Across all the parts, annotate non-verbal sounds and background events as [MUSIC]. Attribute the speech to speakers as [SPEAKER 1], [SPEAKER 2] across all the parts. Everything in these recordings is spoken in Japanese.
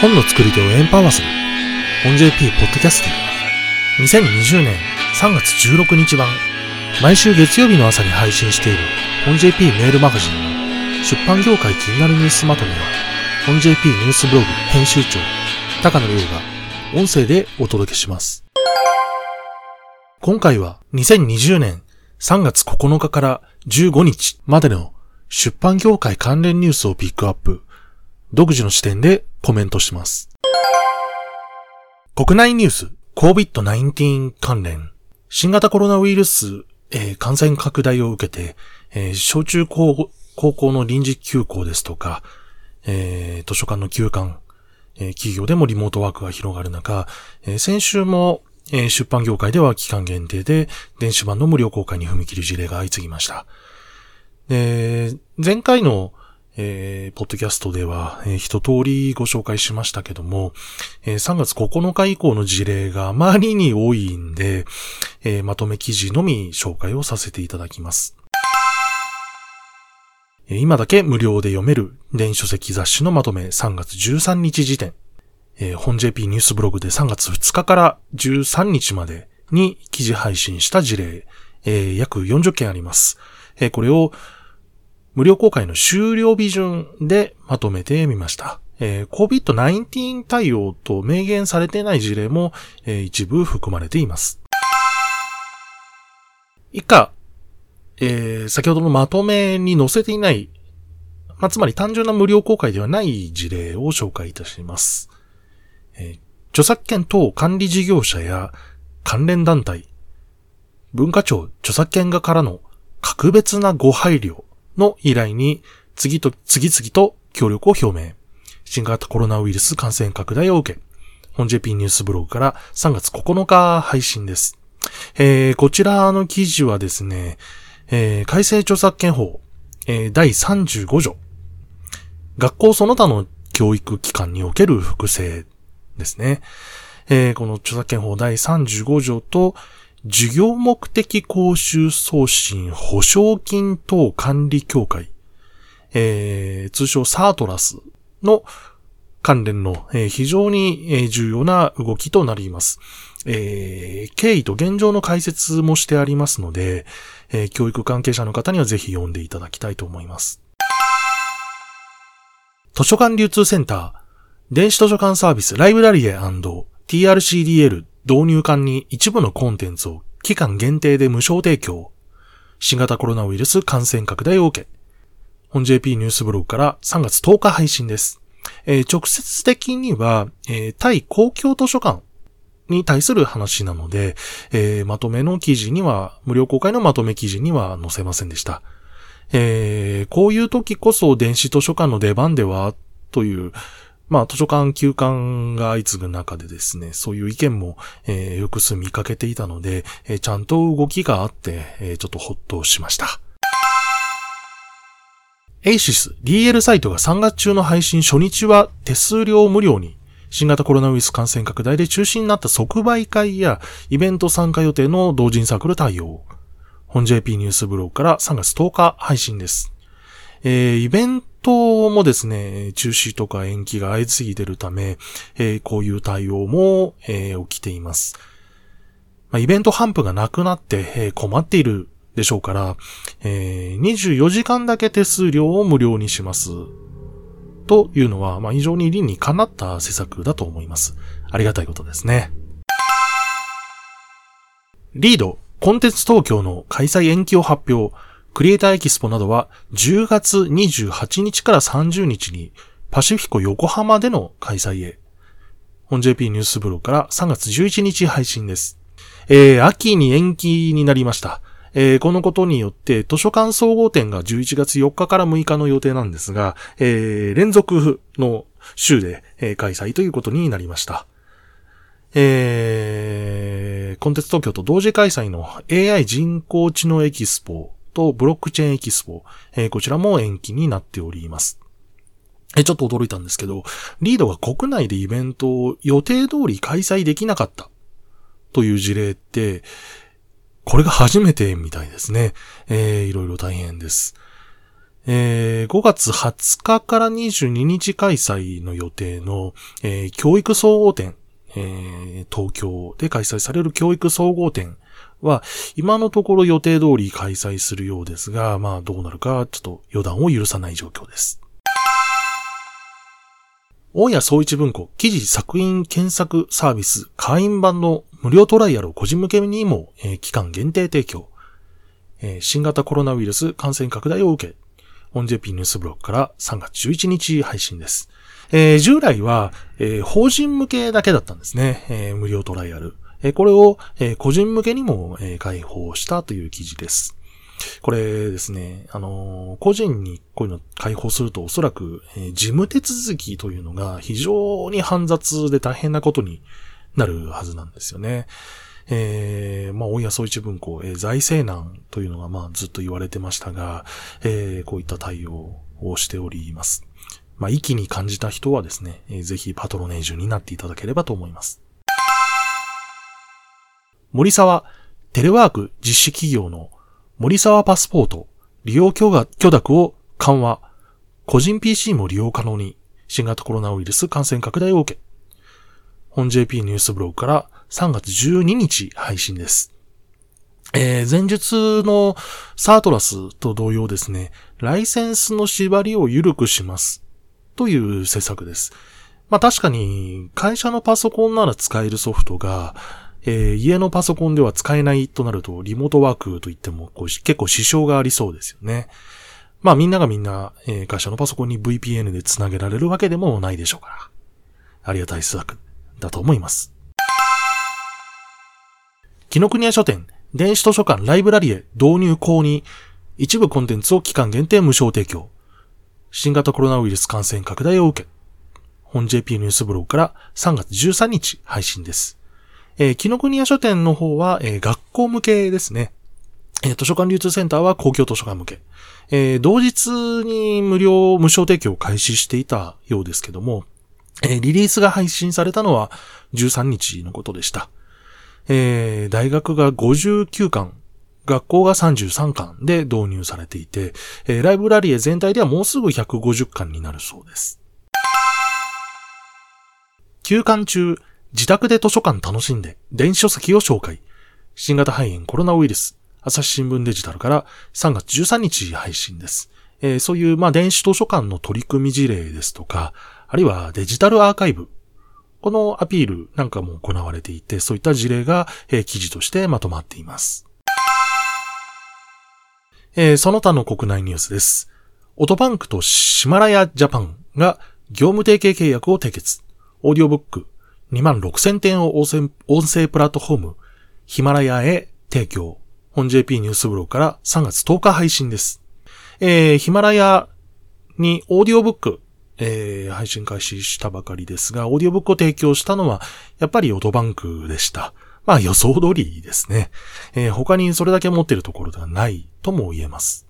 [SPEAKER 1] 本の作り手をエンパワーする本 JP ポッドキャスティ2020年3月16日版毎週月曜日の朝に配信している本 JP メールマガジンの出版業界気になるニュースまとめは本 JP ニュースブログ編集長高野亮が音声でお届けします。今回は2020年3月9日から15日までの出版業界関連ニュースをピックアップ。独自の視点でコメントします。国内ニュース、COVID-19 関連、新型コロナウイルス、えー、感染拡大を受けて、えー、小中高高校の臨時休校ですとか、えー、図書館の休館、え企業でもリモートワークが広がる中、え先週も、え出版業界では期間限定で電子版の無料公開に踏み切る事例が相次ぎました。で、前回のえー、ポッドキャストでは、えー、一通りご紹介しましたけども、えー、3月9日以降の事例があまりに多いんで、えー、まとめ記事のみ紹介をさせていただきます。今だけ無料で読める電子書籍雑誌のまとめ3月13日時点、えー、本 JP ニュースブログで3月2日から13日までに記事配信した事例、えー、約40件あります。えー、これを無料公開の終了日順でまとめてみました。えー、COVID-19 対応と明言されていない事例も、えー、一部含まれています。以下、えー、先ほどのまとめに載せていない、まあ、つまり単純な無料公開ではない事例を紹介いたします。えー、著作権等管理事業者や関連団体、文化庁著作権側からの格別なご配慮の依頼に次と、次々と協力を表明。新型コロナウイルス感染拡大を受け、本 JP ニュースブログから3月9日配信です。えー、こちらの記事はですね、えー、改正著作権法、えー、第35条。学校その他の教育機関における複製ですね。えー、この著作権法第35条と、事業目的講習送信保証金等管理協会、えー、通称サートラスの関連の、えー、非常に、重要な動きとなります。えー、経緯と現状の解説もしてありますので、えー、教育関係者の方にはぜひ読んでいただきたいと思います。図書館流通センター、電子図書館サービスライブラリエ &TRCDL 導入間に一部のコンテンツを期間限定で無償提供。新型コロナウイルス感染拡大を受け。本 JP ニュースブログから3月10日配信です。えー、直接的には、えー、対公共図書館に対する話なので、えー、まとめの記事には、無料公開のまとめ記事には載せませんでした。えー、こういう時こそ電子図書館の出番では、という、まあ、図書館休館が相次ぐ中でですね、そういう意見も、えー、よくす見かけていたので、えー、ちゃんと動きがあって、えー、ちょっとほっとしました。エイシス DL サイトが3月中の配信初日は手数料無料に、新型コロナウイルス感染拡大で中止になった即売会やイベント参加予定の同人サークル対応。本 JP ニュースブログから3月10日配信です。えー、イベントトもですね、中止とか延期が相次いでるため、えー、こういう対応も、えー、起きています。まあ、イベント頒布がなくなって、えー、困っているでしょうから、えー、24時間だけ手数料を無料にします。というのは、まあ、非常に理にかなった施策だと思います。ありがたいことですね。リード、コンテンツ東京の開催延期を発表。クリエイターエキスポなどは10月28日から30日にパシフィコ横浜での開催へ。本 JP ニュースブログから3月11日配信です。えー、秋に延期になりました。えー、このことによって図書館総合展が11月4日から6日の予定なんですが、えー、連続の週で、えー、開催ということになりました。えー、コンテンツ東京と同時開催の AI 人工知能エキスポとブロックチェーンエキスポ、えー、こちらも延期になっております。え、ちょっと驚いたんですけど、リードが国内でイベントを予定通り開催できなかったという事例って、これが初めてみたいですね。えー、いろいろ大変です。えー、5月20日から22日開催の予定の、えー、教育総合展、えー、東京で開催される教育総合展は、今のところ予定通り開催するようですが、まあどうなるかちょっと予断を許さない状況です。大谷総一文庫記事作品検索サービス会員版の無料トライアルを個人向けにも、えー、期間限定提供、えー、新型コロナウイルス感染拡大を受け、本 JP ニュースブログから3月11日配信です。えー、従来は、えー、法人向けだけだったんですね。えー、無料トライアル。これを、個人向けにも、え開放したという記事です。これですね、あの個人にこういうの開放するとおそらく、事務手続きというのが非常に煩雑で大変なことになるはずなんですよね。えー、まあ、大谷総一文庫、えー、財政難というのが、まあ、ずっと言われてましたが、えー、こういった対応をしております。まあ、息に感じた人はですね、えー、ぜひパトロネージュになっていただければと思います。森沢、テレワーク実施企業の森沢パスポート、利用許諾を緩和、個人 PC も利用可能に、新型コロナウイルス感染拡大を受け、本 JP ニュースブログから3月12日配信です。えー、前述のサートラスと同様ですね、ライセンスの縛りを緩くします。という施策です。まあ確かに、会社のパソコンなら使えるソフトが、えー、家のパソコンでは使えないとなると、リモートワークといってもこう結構支障がありそうですよね。まあみんながみんな、えー、会社のパソコンに VPN で繋げられるわけでもないでしょうから。ありがたい施策だと思います。紀ノ国屋書店、電子図書館ライブラリへ導入後に、一部コンテンツを期間限定無償提供。新型コロナウイルス感染拡大を受け、本 JP ニュースブログから3月13日配信です。えー、紀ノ国屋書店の方は、えー、学校向けですね。えー、図書館流通センターは公共図書館向け。えー、同日に無料、無償提供を開始していたようですけども、えー、リリースが配信されたのは13日のことでした。えー、大学が59巻、学校が33巻で導入されていて、えー、ライブラリエ全体ではもうすぐ150巻になるそうです。休館中、自宅で図書館楽しんで電子書籍を紹介。新型肺炎コロナウイルス、朝日新聞デジタルから3月13日配信です。えー、そういう、まあ、電子図書館の取り組み事例ですとか、あるいはデジタルアーカイブこのアピールなんかも行われていて、そういった事例が、えー、記事としてまとまっています。えー、その他の国内ニュースです。オトバンクとシマラヤジャパンが業務提携契約を締結。オーディオブック2万6000点を音声プラットフォームヒマラヤへ提供。HON.jp ニュースブログから3月10日配信です。えー、ヒマラヤにオーディオブックえー、配信開始したばかりですが、オーディオブックを提供したのは、やっぱりオトバンクでした。まあ予想通りですね。えー、他にそれだけ持ってるところではないとも言えます。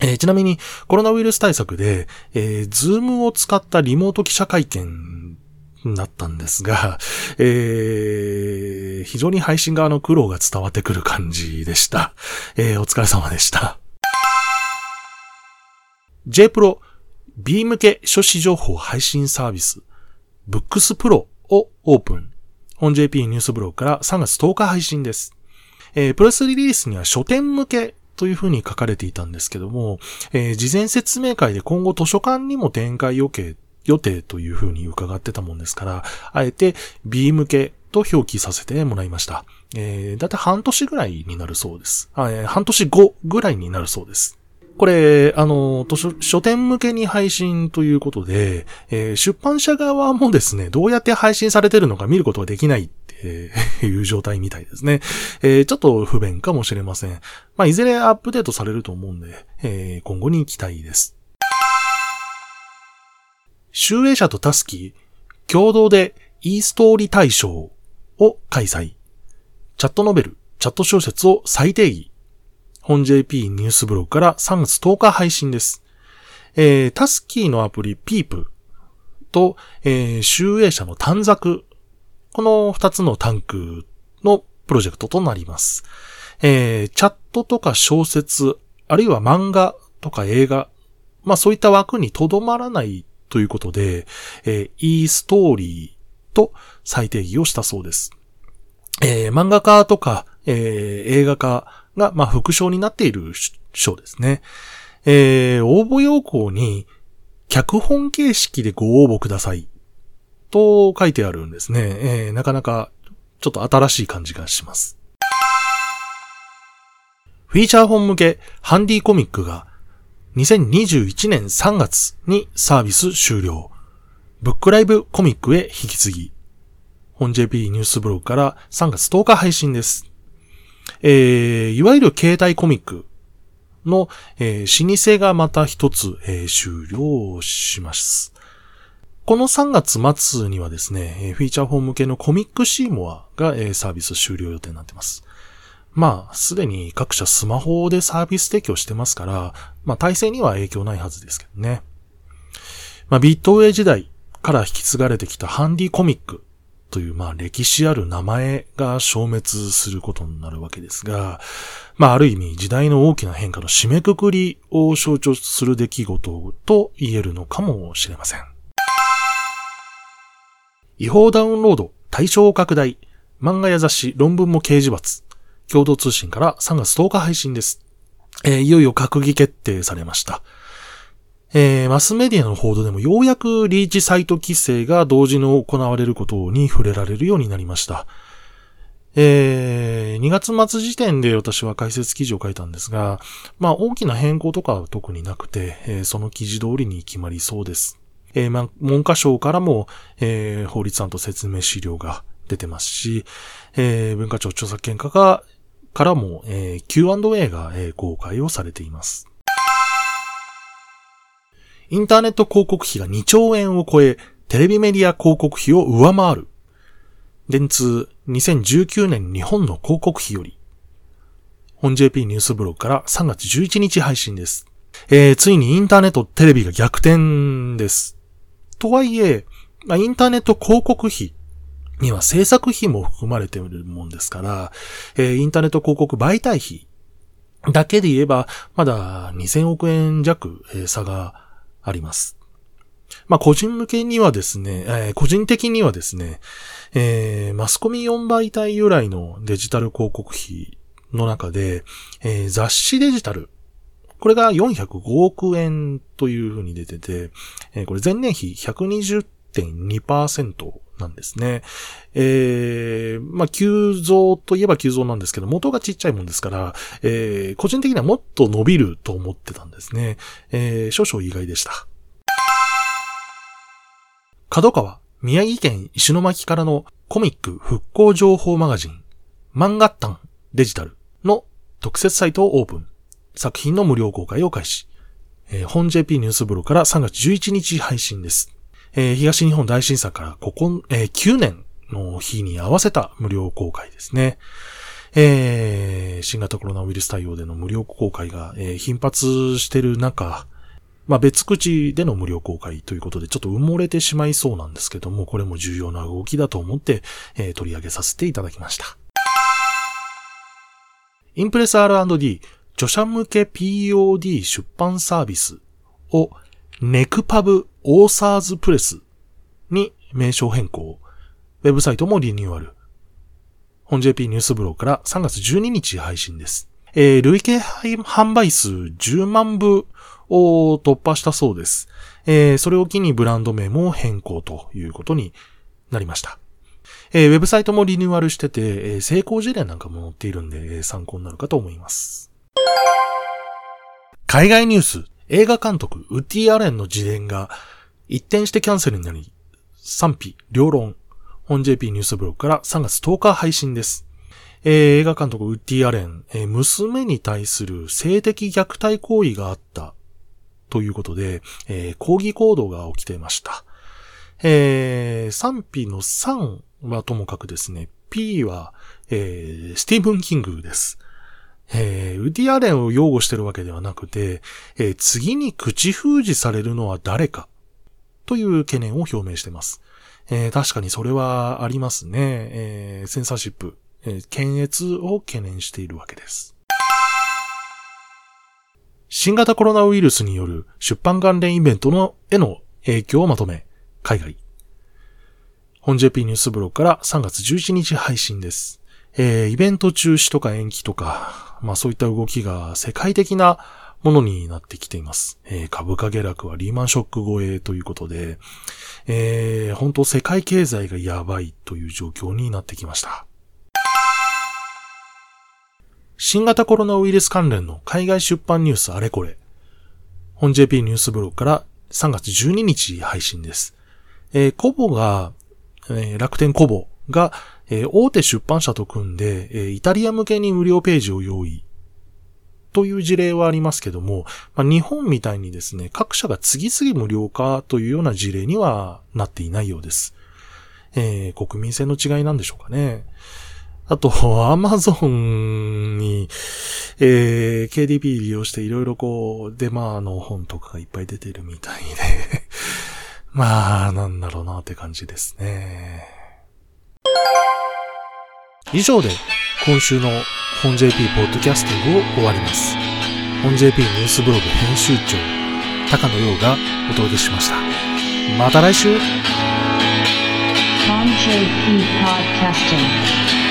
[SPEAKER 1] えー、ちなみに、コロナウイルス対策で、えー、ズームを使ったリモート記者会見だったんですが、えー、非常に配信側の苦労が伝わってくる感じでした。えー、お疲れ様でした。J プロ B 向け書誌情報配信サービス、ブックスプロをオープン。本 JP ニュースブログから3月10日配信です。えー、プレスリリースには書店向けというふうに書かれていたんですけども、えー、事前説明会で今後図書館にも展開予定予定というふうに伺ってたもんですから、あえて B 向けと表記させてもらいました。えー、だいたい半年ぐらいになるそうです。えー、半年後ぐらいになるそうです。これ、あの、書書店向けに配信ということで、えー、出版社側もですね、どうやって配信されてるのか見ることができないっていう [LAUGHS] 状態みたいですね。えー、ちょっと不便かもしれません。まあ、いずれアップデートされると思うんで、えー、今後に期待です。集英社とタスキー、共同で e ストーリー大賞を開催。チャットノベル、チャット小説を再定義。本 JP ニュースブログから3月10日配信です。えー、タスキーのアプリピープと、えー、集英社の短冊。この2つのタンクのプロジェクトとなります。えー、チャットとか小説、あるいは漫画とか映画、まあそういった枠にとどまらないということで、えー、いいストーリーと再定義をしたそうです。えー、漫画家とか、えー、映画家が、まあ、副賞になっている賞ですね。えー、応募要項に、脚本形式でご応募ください。と書いてあるんですね。えー、なかなか、ちょっと新しい感じがします。フィーチャーフォン向けハンディコミックが2021年3月にサービス終了。ブックライブコミックへ引き継ぎ。 HON.jp ニュースブログから3月10日配信です。えー、いわゆる携帯コミックの、えー、老舗がまた一つ、えー、終了します。この3月末にはですね、フィーチャーフォン向けのコミックシーモアが、えー、サービス終了予定になっています。まあ、すでに各社スマホでサービス提供してますから、まあ、体制には影響ないはずですけどね。まあ、ビットウェイ時代から引き継がれてきたハンディコミックという、まあ、歴史ある名前が消滅することになるわけですが、まあ、ある意味時代の大きな変化の締めくくりを象徴する出来事と言えるのかもしれません。違法ダウンロード対象拡大漫画や雑誌論文も掲示罰共同通信から3月10日配信です。えー、いよいよ閣議決定されました。えー、マスメディアの報道でもようやくリーチサイト規制が同時に行われることに触れられるようになりました。えー、2月末時点で私は解説記事を書いたんですが、まあ大きな変更とかは特になくて、えー、その記事通りに決まりそうです。えー、ま文科省からも、えー、法律案と説明資料が出てますし、えー、文化庁著作権課がからも、えー、Q&A が、えー、公開をされています。インターネット広告費が2兆円を超え、テレビメディア広告費を上回る。電通2019年日本の広告費より。本 JP ニュースブログから3月11日配信です。えー、ついにインターネットテレビが逆転です。とはいえ、まあ、インターネット広告費には制作費も含まれているもんですから、えー、インターネット広告媒体費だけで言えば、まだ2000億円弱、えー、差があります。まあ、個人向けにはですね、えー、個人的にはですね、えー、マスコミ4媒体由来のデジタル広告費の中で、えー、雑誌デジタル。これが405億円というふうに出てて、えー、これ前年比120.2%なんですね。えー、まあ、急増といえば急増なんですけど、元がちっちゃいもんですから、えー、個人的にはもっと伸びると思ってたんですね。えー、少々意外でした。角川、宮城県石巻からのコミック復興情報マガジン、漫画タンデジタルの特設サイトをオープン。作品の無料公開を開始。えー、本 JP ニュースブロから3月11日配信です。えー、東日本大震災からここ、えー、9年の日に合わせた無料公開ですね。えー、新型コロナウイルス対応での無料公開が、えー、頻発してる中、まあ、別口での無料公開ということでちょっと埋もれてしまいそうなんですけども、これも重要な動きだと思って、えー、取り上げさせていただきました。インプレス R&D 著者向け POD 出版サービスをネクパブオーサーズプレスに名称変更。ウェブサイトもリニューアル。本 JP ニュースブローから3月12日配信です。えー、累計販売数10万部を突破したそうです。えー、それを機にブランド名も変更ということになりました。えー、ウェブサイトもリニューアルしてて、えー、成功事例なんかも載っているんで、参考になるかと思います。海外ニュース。映画監督ウッディ・アレンの自伝が一転してキャンセルになり、賛否、両論、本 JP ニュースブログから3月10日配信です。えー、映画監督ウッディ・アレン、えー、娘に対する性的虐待行為があったということで、えー、抗議行動が起きていました。えー、賛否の3はともかくですね、P は、えー、スティーブン・キングです。えー、ウディアレンを擁護してるわけではなくて、えー、次に口封じされるのは誰かという懸念を表明しています。えー、確かにそれはありますね。えセンサーシップ、え検閲を懸念しているわけです。新型コロナウイルスによる出版関連イベントのへの影響をまとめ、海外。本 JP ニュースブログから3月11日配信です。えー、イベント中止とか延期とか、まあそういった動きが世界的なものになってきています。えー、株価下落はリーマンショック超えということで、えー、本当世界経済がやばいという状況になってきました。新型コロナウイルス関連の海外出版ニュースあれこれ。本 JP ニュースブログから3月12日配信です。えー、コボが、えー、楽天コボが、えー、大手出版社と組んで、えー、イタリア向けに無料ページを用意という事例はありますけども、まあ、日本みたいにですね、各社が次々無料化というような事例にはなっていないようです。えー、国民性の違いなんでしょうかね。あと、[LAUGHS] アマゾンに、えー、KDP 利用していろいろこう、デマの本とかがいっぱい出てるみたいで [LAUGHS] まあ、なんだろうなって感じですね。以上で、今週の本 JP ポッドキャスティングを終わります。本 JP ニュースブログ編集長、高野洋がお届けしました。また来週 JP Podcasting